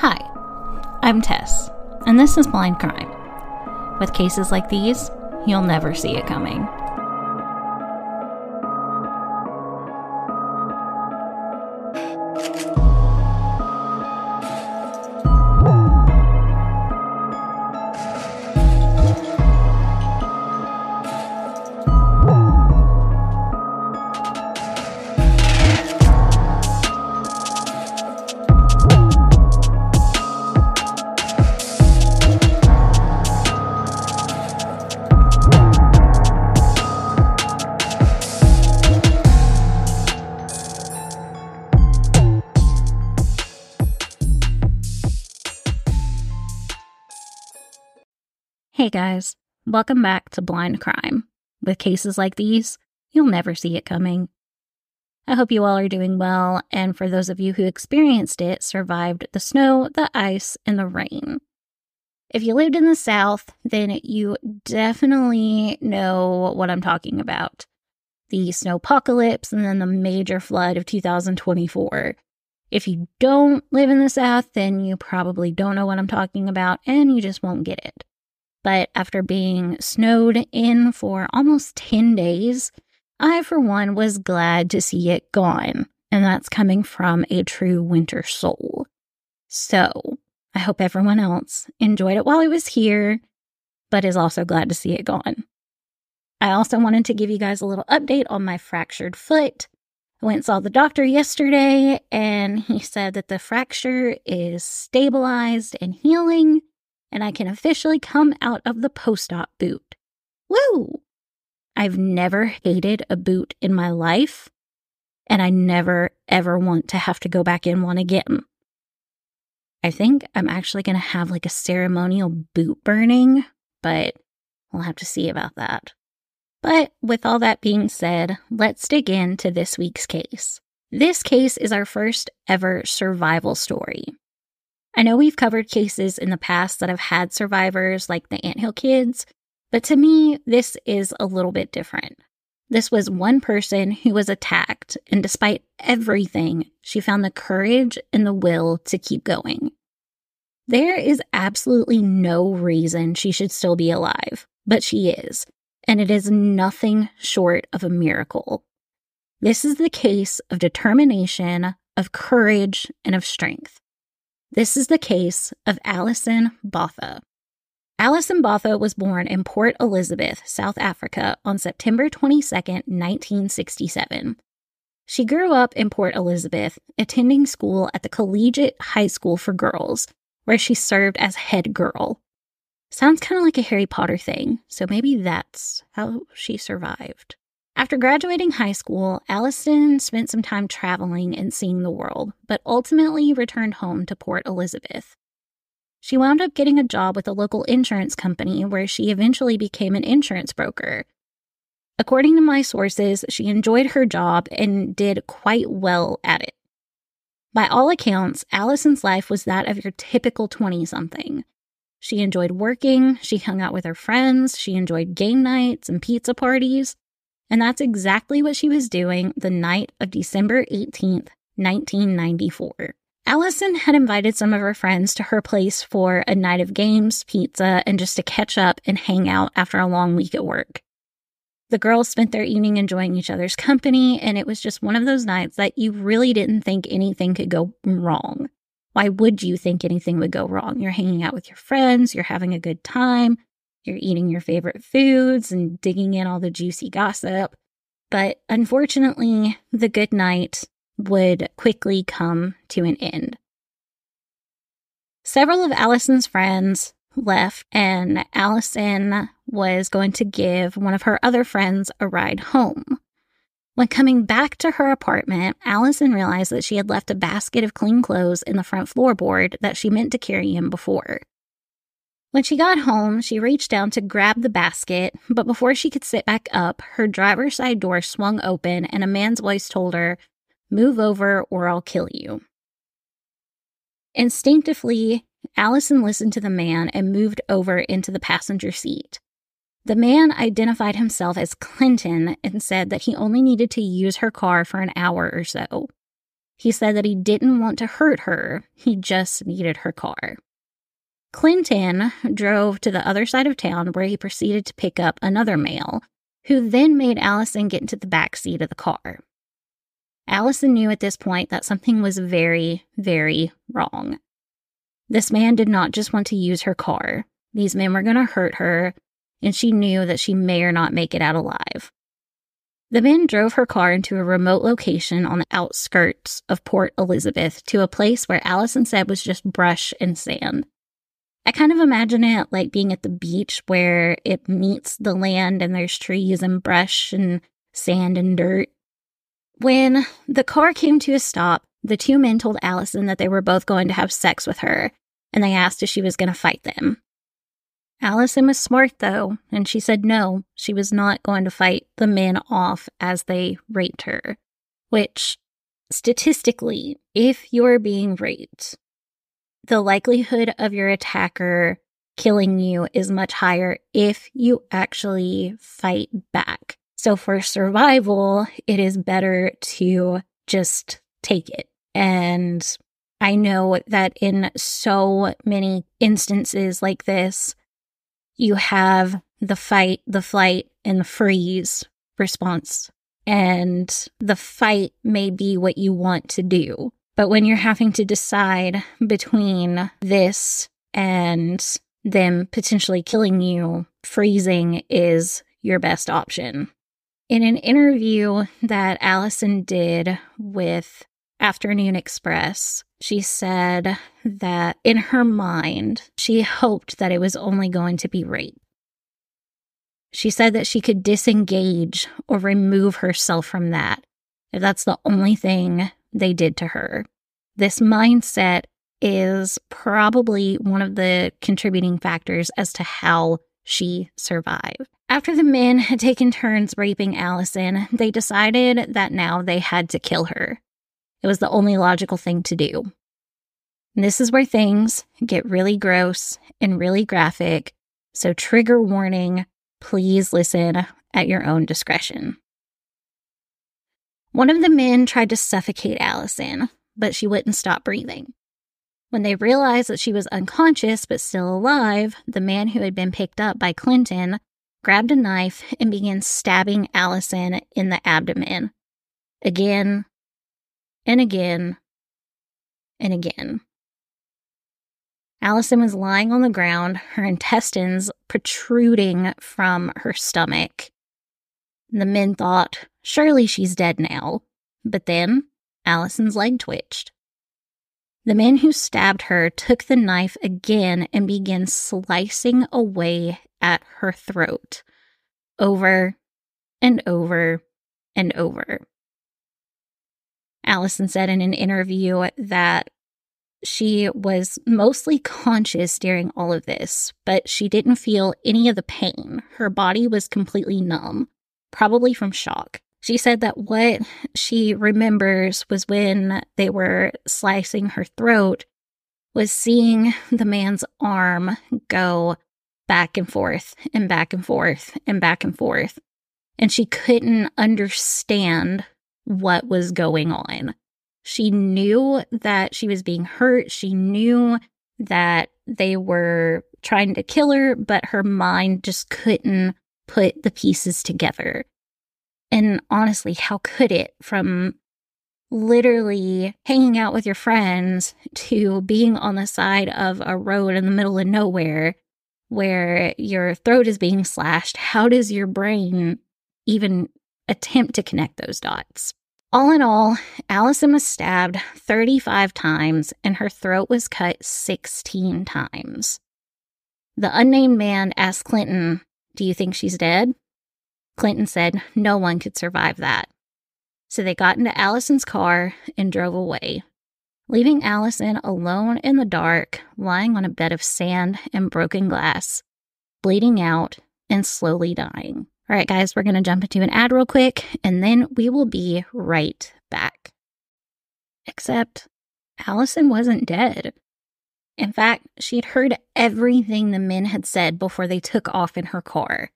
Hi, I'm Tess, and this is Blind Crime. With cases like these, you'll never see it coming. Hey guys, welcome back to Blind Crime. With cases like these, you'll never see it coming. I hope you all are doing well, and for those of you who experienced it, survived the snow, the ice, and the rain. If you lived in the South, then you definitely know what I'm talking about. The snowpocalypse and then the major flood of 2024. If you don't live in the South, then you probably don't know what I'm talking about and you just won't get it. But after being snowed in for almost 10 days, I, for one, was glad to see it gone. And that's coming from a true winter soul. So I hope everyone else enjoyed it while it was here, but is also glad to see it gone. I also wanted to give you guys a little update on my fractured foot. I went and saw the doctor yesterday, and he said that the fracture is stabilized and healing and I can officially come out of the post op boot. Woo! I've never hated a boot in my life, and I never ever want to have to go back in one again. I think I'm actually going to have like a ceremonial boot burning, but we'll have to see about that. But with all that being said, let's dig into this week's case. This case is our first ever survival story. I know we've covered cases in the past that have had survivors like the Anthill kids, but to me, this is a little bit different. This was one person who was attacked, and despite everything, she found the courage and the will to keep going. There is absolutely no reason she should still be alive, but she is, and it is nothing short of a miracle. This is the case of determination, of courage, and of strength. This is the case of Alison Botha. Alison Botha was born in Port Elizabeth, South Africa on September 22, 1967. She grew up in Port Elizabeth, attending school at the Collegiate High School for Girls, where she served as head girl. Sounds kind of like a Harry Potter thing, so maybe that's how she survived. After graduating high school, Alison spent some time traveling and seeing the world, but ultimately returned home to Port Elizabeth. She wound up getting a job with a local insurance company where she eventually became an insurance broker. According to my sources, she enjoyed her job and did quite well at it. By all accounts, Alison's life was that of your typical 20 something. She enjoyed working, she hung out with her friends, she enjoyed game nights and pizza parties. And that's exactly what she was doing the night of December 18th, 1994. Alison had invited some of her friends to her place for a night of games, pizza, and just to catch up and hang out after a long week at work. The girls spent their evening enjoying each other's company, and it was just one of those nights that you really didn't think anything could go wrong. Why would you think anything would go wrong? You're hanging out with your friends, you're having a good time, you're eating your favorite foods and digging in all the juicy gossip. But unfortunately, the good night would quickly come to an end. Several of Alison's friends left, and Alison was going to give one of her other friends a ride home. When coming back to her apartment, Alison realized that she had left a basket of clean clothes in the front floorboard that she meant to carry in before. When she got home, she reached down to grab the basket, but before she could sit back up, her driver's side door swung open and a man's voice told her, Move over or I'll kill you. Instinctively, Alison listened to the man and moved over into the passenger seat. The man identified himself as Clinton and said that he only needed to use her car for an hour or so. He said that he didn't want to hurt her, he just needed her car. Clinton drove to the other side of town where he proceeded to pick up another male, who then made Alison get into the back seat of the car. Alison knew at this point that something was very, very wrong. This man did not just want to use her car. These men were going to hurt her, and she knew that she may or not make it out alive. The men drove her car into a remote location on the outskirts of Port Elizabeth to a place where Alison said was just brush and sand. I kind of imagine it like being at the beach where it meets the land and there's trees and brush and sand and dirt. When the car came to a stop, the two men told Alison that they were both going to have sex with her, and they asked if she was going to fight them. Alison was smart, though, and she said no, she was not going to fight the men off as they raped her. Which, statistically, if you're being raped, the likelihood of your attacker killing you is much higher if you actually fight back. So for survival, it is better to just take it. And I know that in so many instances like this, you have the fight, the flight, and the freeze response. And the fight may be what you want to do. But when you're having to decide between this and them potentially killing you, freezing is your best option. In an interview that Alison did with Afternoon Express, she said that in her mind, she hoped that it was only going to be rape. She said that she could disengage or remove herself from that if that's the only thing they did to her. This mindset is probably one of the contributing factors as to how she survived. After the men had taken turns raping Alison, they decided that now they had to kill her. It was the only logical thing to do. And this is where things get really gross and really graphic, so trigger warning please listen at your own discretion. One of the men tried to suffocate Alison, but she wouldn't stop breathing. When they realized that she was unconscious but still alive, the man who had been picked up by Clinton grabbed a knife and began stabbing Alison in the abdomen. Again and again and again. Alison was lying on the ground, her intestines protruding from her stomach. The men thought, surely she's dead now. But then Alison's leg twitched. The man who stabbed her took the knife again and began slicing away at her throat over and over and over. Alison said in an interview that she was mostly conscious during all of this, but she didn't feel any of the pain. Her body was completely numb, probably from shock. She said that what she remembers was when they were slicing her throat was seeing the man's arm go back and forth and back and forth and back and forth. And she couldn't understand what was going on. She knew that she was being hurt. She knew that they were trying to kill her, but her mind just couldn't put the pieces together. And honestly, how could it from literally hanging out with your friends to being on the side of a road in the middle of nowhere where your throat is being slashed? How does your brain even attempt to connect those dots? All in all, Alison was stabbed 35 times and her throat was cut 16 times. The unnamed man asked Clinton, Do you think she's dead? Clinton said no one could survive that. So they got into Alison's car and drove away, leaving Alison alone in the dark, lying on a bed of sand and broken glass, bleeding out and slowly dying. All right, guys, we're going to jump into an ad real quick, and then we will be right back. Except Alison wasn't dead. In fact, she had heard everything the men had said before they took off in her car.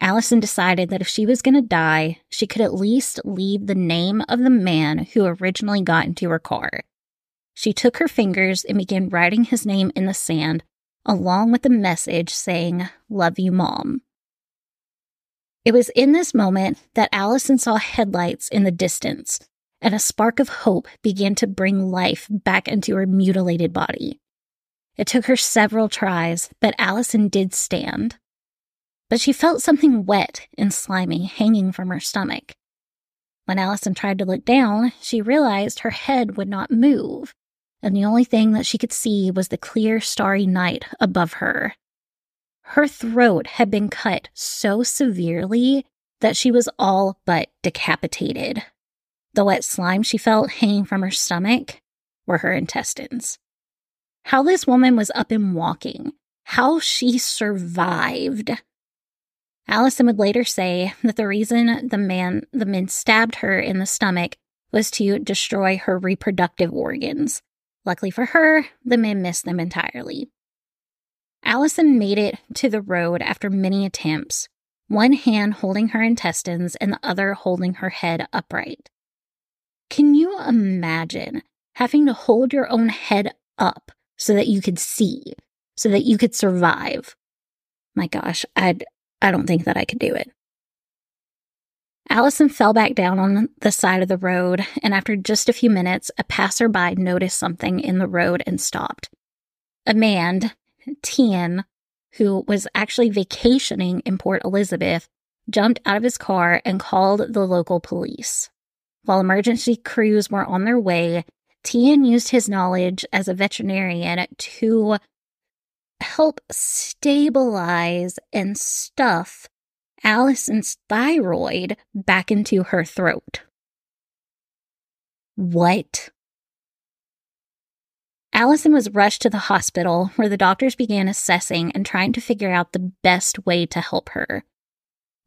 Alison decided that if she was going to die, she could at least leave the name of the man who originally got into her car. She took her fingers and began writing his name in the sand, along with a message saying, Love you, Mom. It was in this moment that Alison saw headlights in the distance, and a spark of hope began to bring life back into her mutilated body. It took her several tries, but Alison did stand. But she felt something wet and slimy hanging from her stomach. When Alison tried to look down, she realized her head would not move, and the only thing that she could see was the clear, starry night above her. Her throat had been cut so severely that she was all but decapitated. The wet slime she felt hanging from her stomach were her intestines. How this woman was up and walking, how she survived. Alison would later say that the reason the man the men stabbed her in the stomach was to destroy her reproductive organs. Luckily for her, the men missed them entirely. Alison made it to the road after many attempts, one hand holding her intestines and the other holding her head upright. Can you imagine having to hold your own head up so that you could see, so that you could survive? My gosh, I'd, I don't think that I could do it. Alison fell back down on the side of the road, and after just a few minutes, a passerby noticed something in the road and stopped. A man, Tiaan, who was actually vacationing in Port Elizabeth, jumped out of his car and called the local police. While emergency crews were on their way, Tiaan used his knowledge as a veterinarian to help stabilize and stuff Alison's thyroid back into her throat. What? Alison was rushed to the hospital where the doctors began assessing and trying to figure out the best way to help her.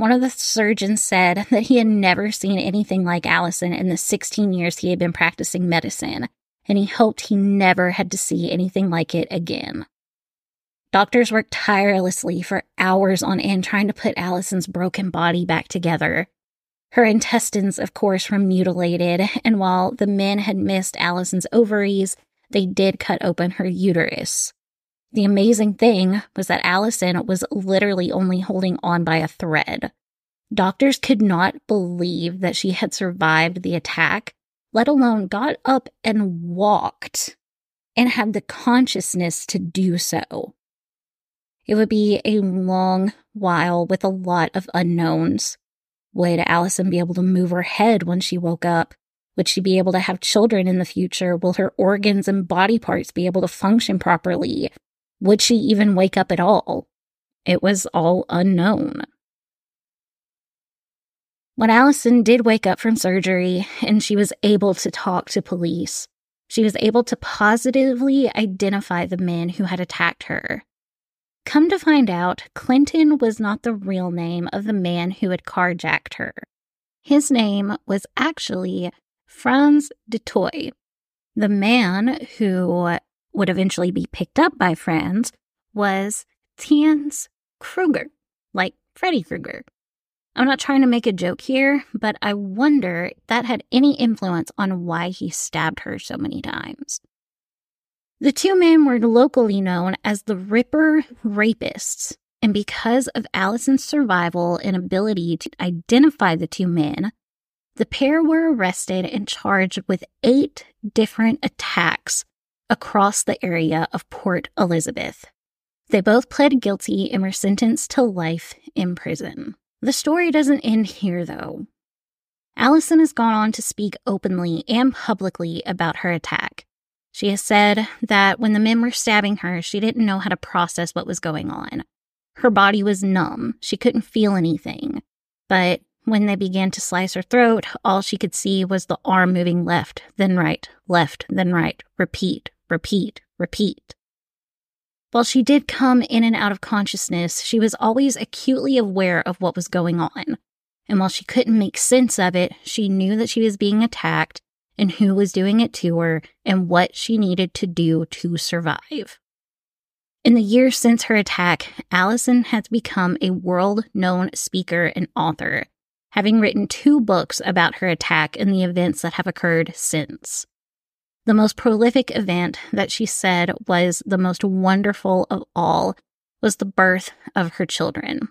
One of the surgeons said that he had never seen anything like Alison in the 16 years he had been practicing medicine, and he hoped he never had to see anything like it again. Doctors worked tirelessly for hours on end trying to put Alison's broken body back together. Her intestines, of course, were mutilated, and while the men had missed Alison's ovaries, they did cut open her uterus. The amazing thing was that Alison was literally only holding on by a thread. Doctors could not believe that she had survived the attack, let alone got up and walked and had the consciousness to do so. It would be a long while with a lot of unknowns. Would Alison be able to move her head when she woke up? Would she be able to have children in the future? Will her organs and body parts be able to function properly? Would she even wake up at all? It was all unknown. When Alison did wake up from surgery and she was able to talk to police, she was able to positively identify the men who had attacked her. Come to find out, Clinton was not the real name of the man who had carjacked her. His name was actually Franz Detoy. The man who would eventually be picked up by Frans was Theuns Kruger, like Freddy Krueger. I'm not trying to make a joke here, but I wonder if that had any influence on why he stabbed her so many times. The two men were locally known as the Ripper Rapists, and because of Alison's survival and ability to identify the two men, the pair were arrested and charged with eight different attacks across the area of Port Elizabeth. They both pled guilty and were sentenced to life in prison. The story doesn't end here, though. Alison has gone on to speak openly and publicly about her attack. She has said that when the men were stabbing her, she didn't know how to process what was going on. Her body was numb. She couldn't feel anything. But when they began to slice her throat, all she could see was the arm moving left, then right, left, then right, repeat, repeat, repeat. While she did come in and out of consciousness, she was always acutely aware of what was going on. And while she couldn't make sense of it, she knew that she was being attacked and who was doing it to her and what she needed to do to survive. In the years since her attack, Alison has become a world known speaker and author, having written two books about her attack and the events that have occurred since. The most prolific event that she said was the most wonderful of all was the birth of her children.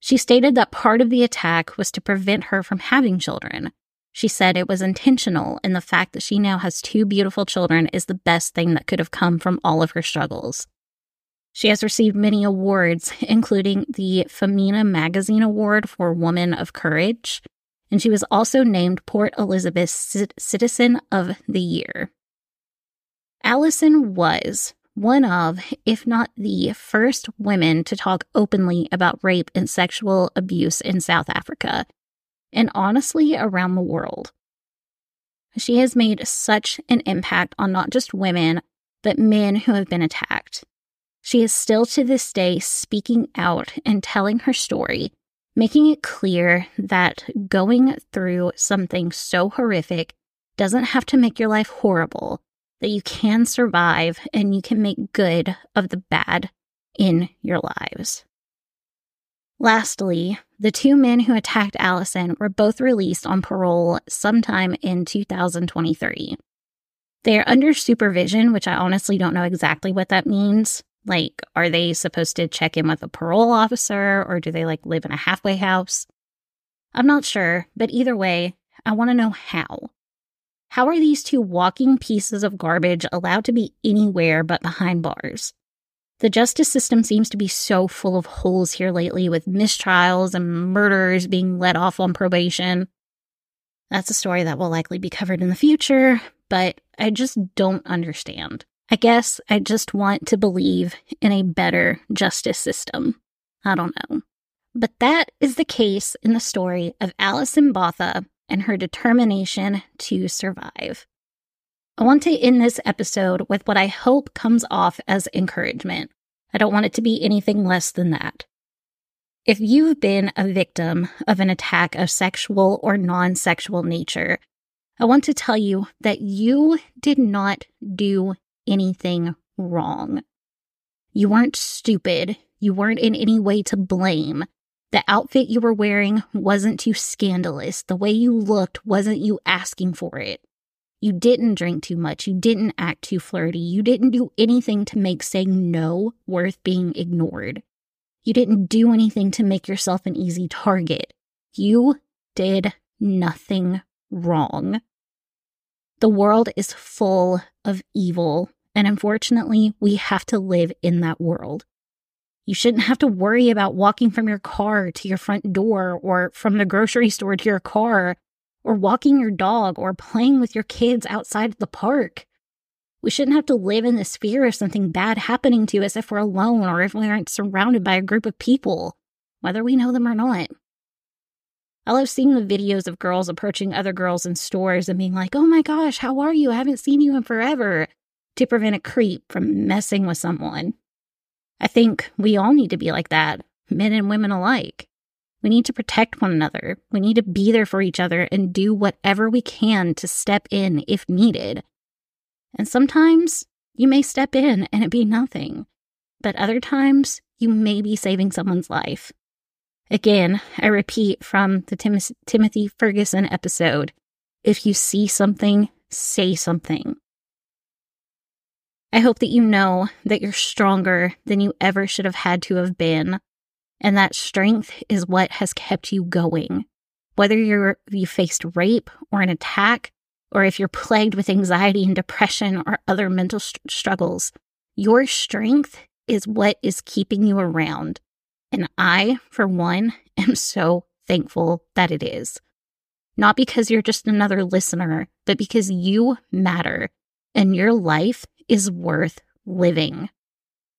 She stated that part of the attack was to prevent her from having children. She said it was intentional, and the fact that she now has two beautiful children is the best thing that could have come from all of her struggles. She has received many awards, including the Femina Magazine Award for Woman of Courage, and she was also named Port Elizabeth C- Citizen of the Year. Alison was one of, if not the first women to talk openly about rape and sexual abuse in South Africa, and honestly around the world. She has made such an impact on not just women, but men who have been attacked. She is still to this day speaking out and telling her story, making it clear that going through something so horrific doesn't have to make your life horrible, that you can survive and you can make good of the bad in your lives. Lastly, the two men who attacked Alison were both released on parole sometime in 2023. They are under supervision, which I honestly don't know exactly what that means. Like, are they supposed to check in with a parole officer or do they like live in a halfway house? I'm not sure, but either way, I want to know how. How are these two walking pieces of garbage allowed to be anywhere but behind bars? The justice system seems to be so full of holes here lately with mistrials and murderers being let off on probation. That's a story that will likely be covered in the future, but I just don't understand. I guess I just want to believe in a better justice system. I don't know. But that is the case in the story of Alison Botha and her determination to survive. I want to end this episode with what I hope comes off as encouragement. I don't want it to be anything less than that. If you've been a victim of an attack of sexual or non sexual nature, I want to tell you that you did not do anything wrong. You weren't stupid. You weren't in any way to blame. The outfit you were wearing wasn't too scandalous. The way you looked wasn't you asking for it. You didn't drink too much. You didn't act too flirty. You didn't do anything to make saying no worth being ignored. You didn't do anything to make yourself an easy target. You did nothing wrong. The world is full of evil, and unfortunately, we have to live in that world. You shouldn't have to worry about walking from your car to your front door or from the grocery store to your car or walking your dog or playing with your kids outside the park. We shouldn't have to live in this fear of something bad happening to us if we're alone or if we aren't surrounded by a group of people, whether we know them or not. I love seeing the videos of girls approaching other girls in stores and being like, oh my gosh, how are you? I haven't seen you in forever, to prevent a creep from messing with someone. I think we all need to be like that, men and women alike. We need to protect one another. We need to be there for each other and do whatever we can to step in if needed. And sometimes you may step in and it be nothing, but other times you may be saving someone's life. Again, I repeat from the Tim- Timothy Ferguson episode if you see something, say something. I hope that you know that you're stronger than you ever should have had to have been, and that strength is what has kept you going. Whether you're you faced rape or an attack, or if you're plagued with anxiety and depression or other mental st- struggles, your strength is what is keeping you around. And I, for one, am so thankful that it is. Not because you're just another listener, but because you matter and your life is worth living.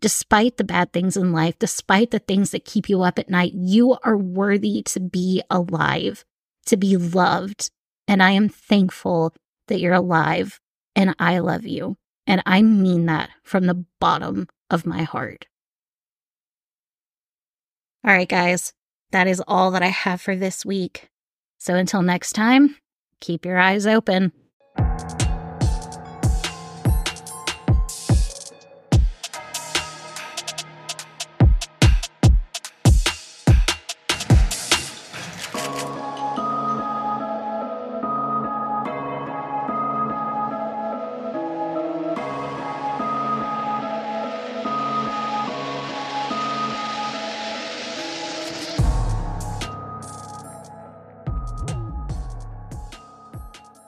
Despite the bad things in life, despite the things that keep you up at night, you are worthy to be alive, to be loved. And I am thankful that you're alive and I love you. And I mean that from the bottom of my heart. All right, guys, that is all that I have for this week. So until next time, keep your eyes open.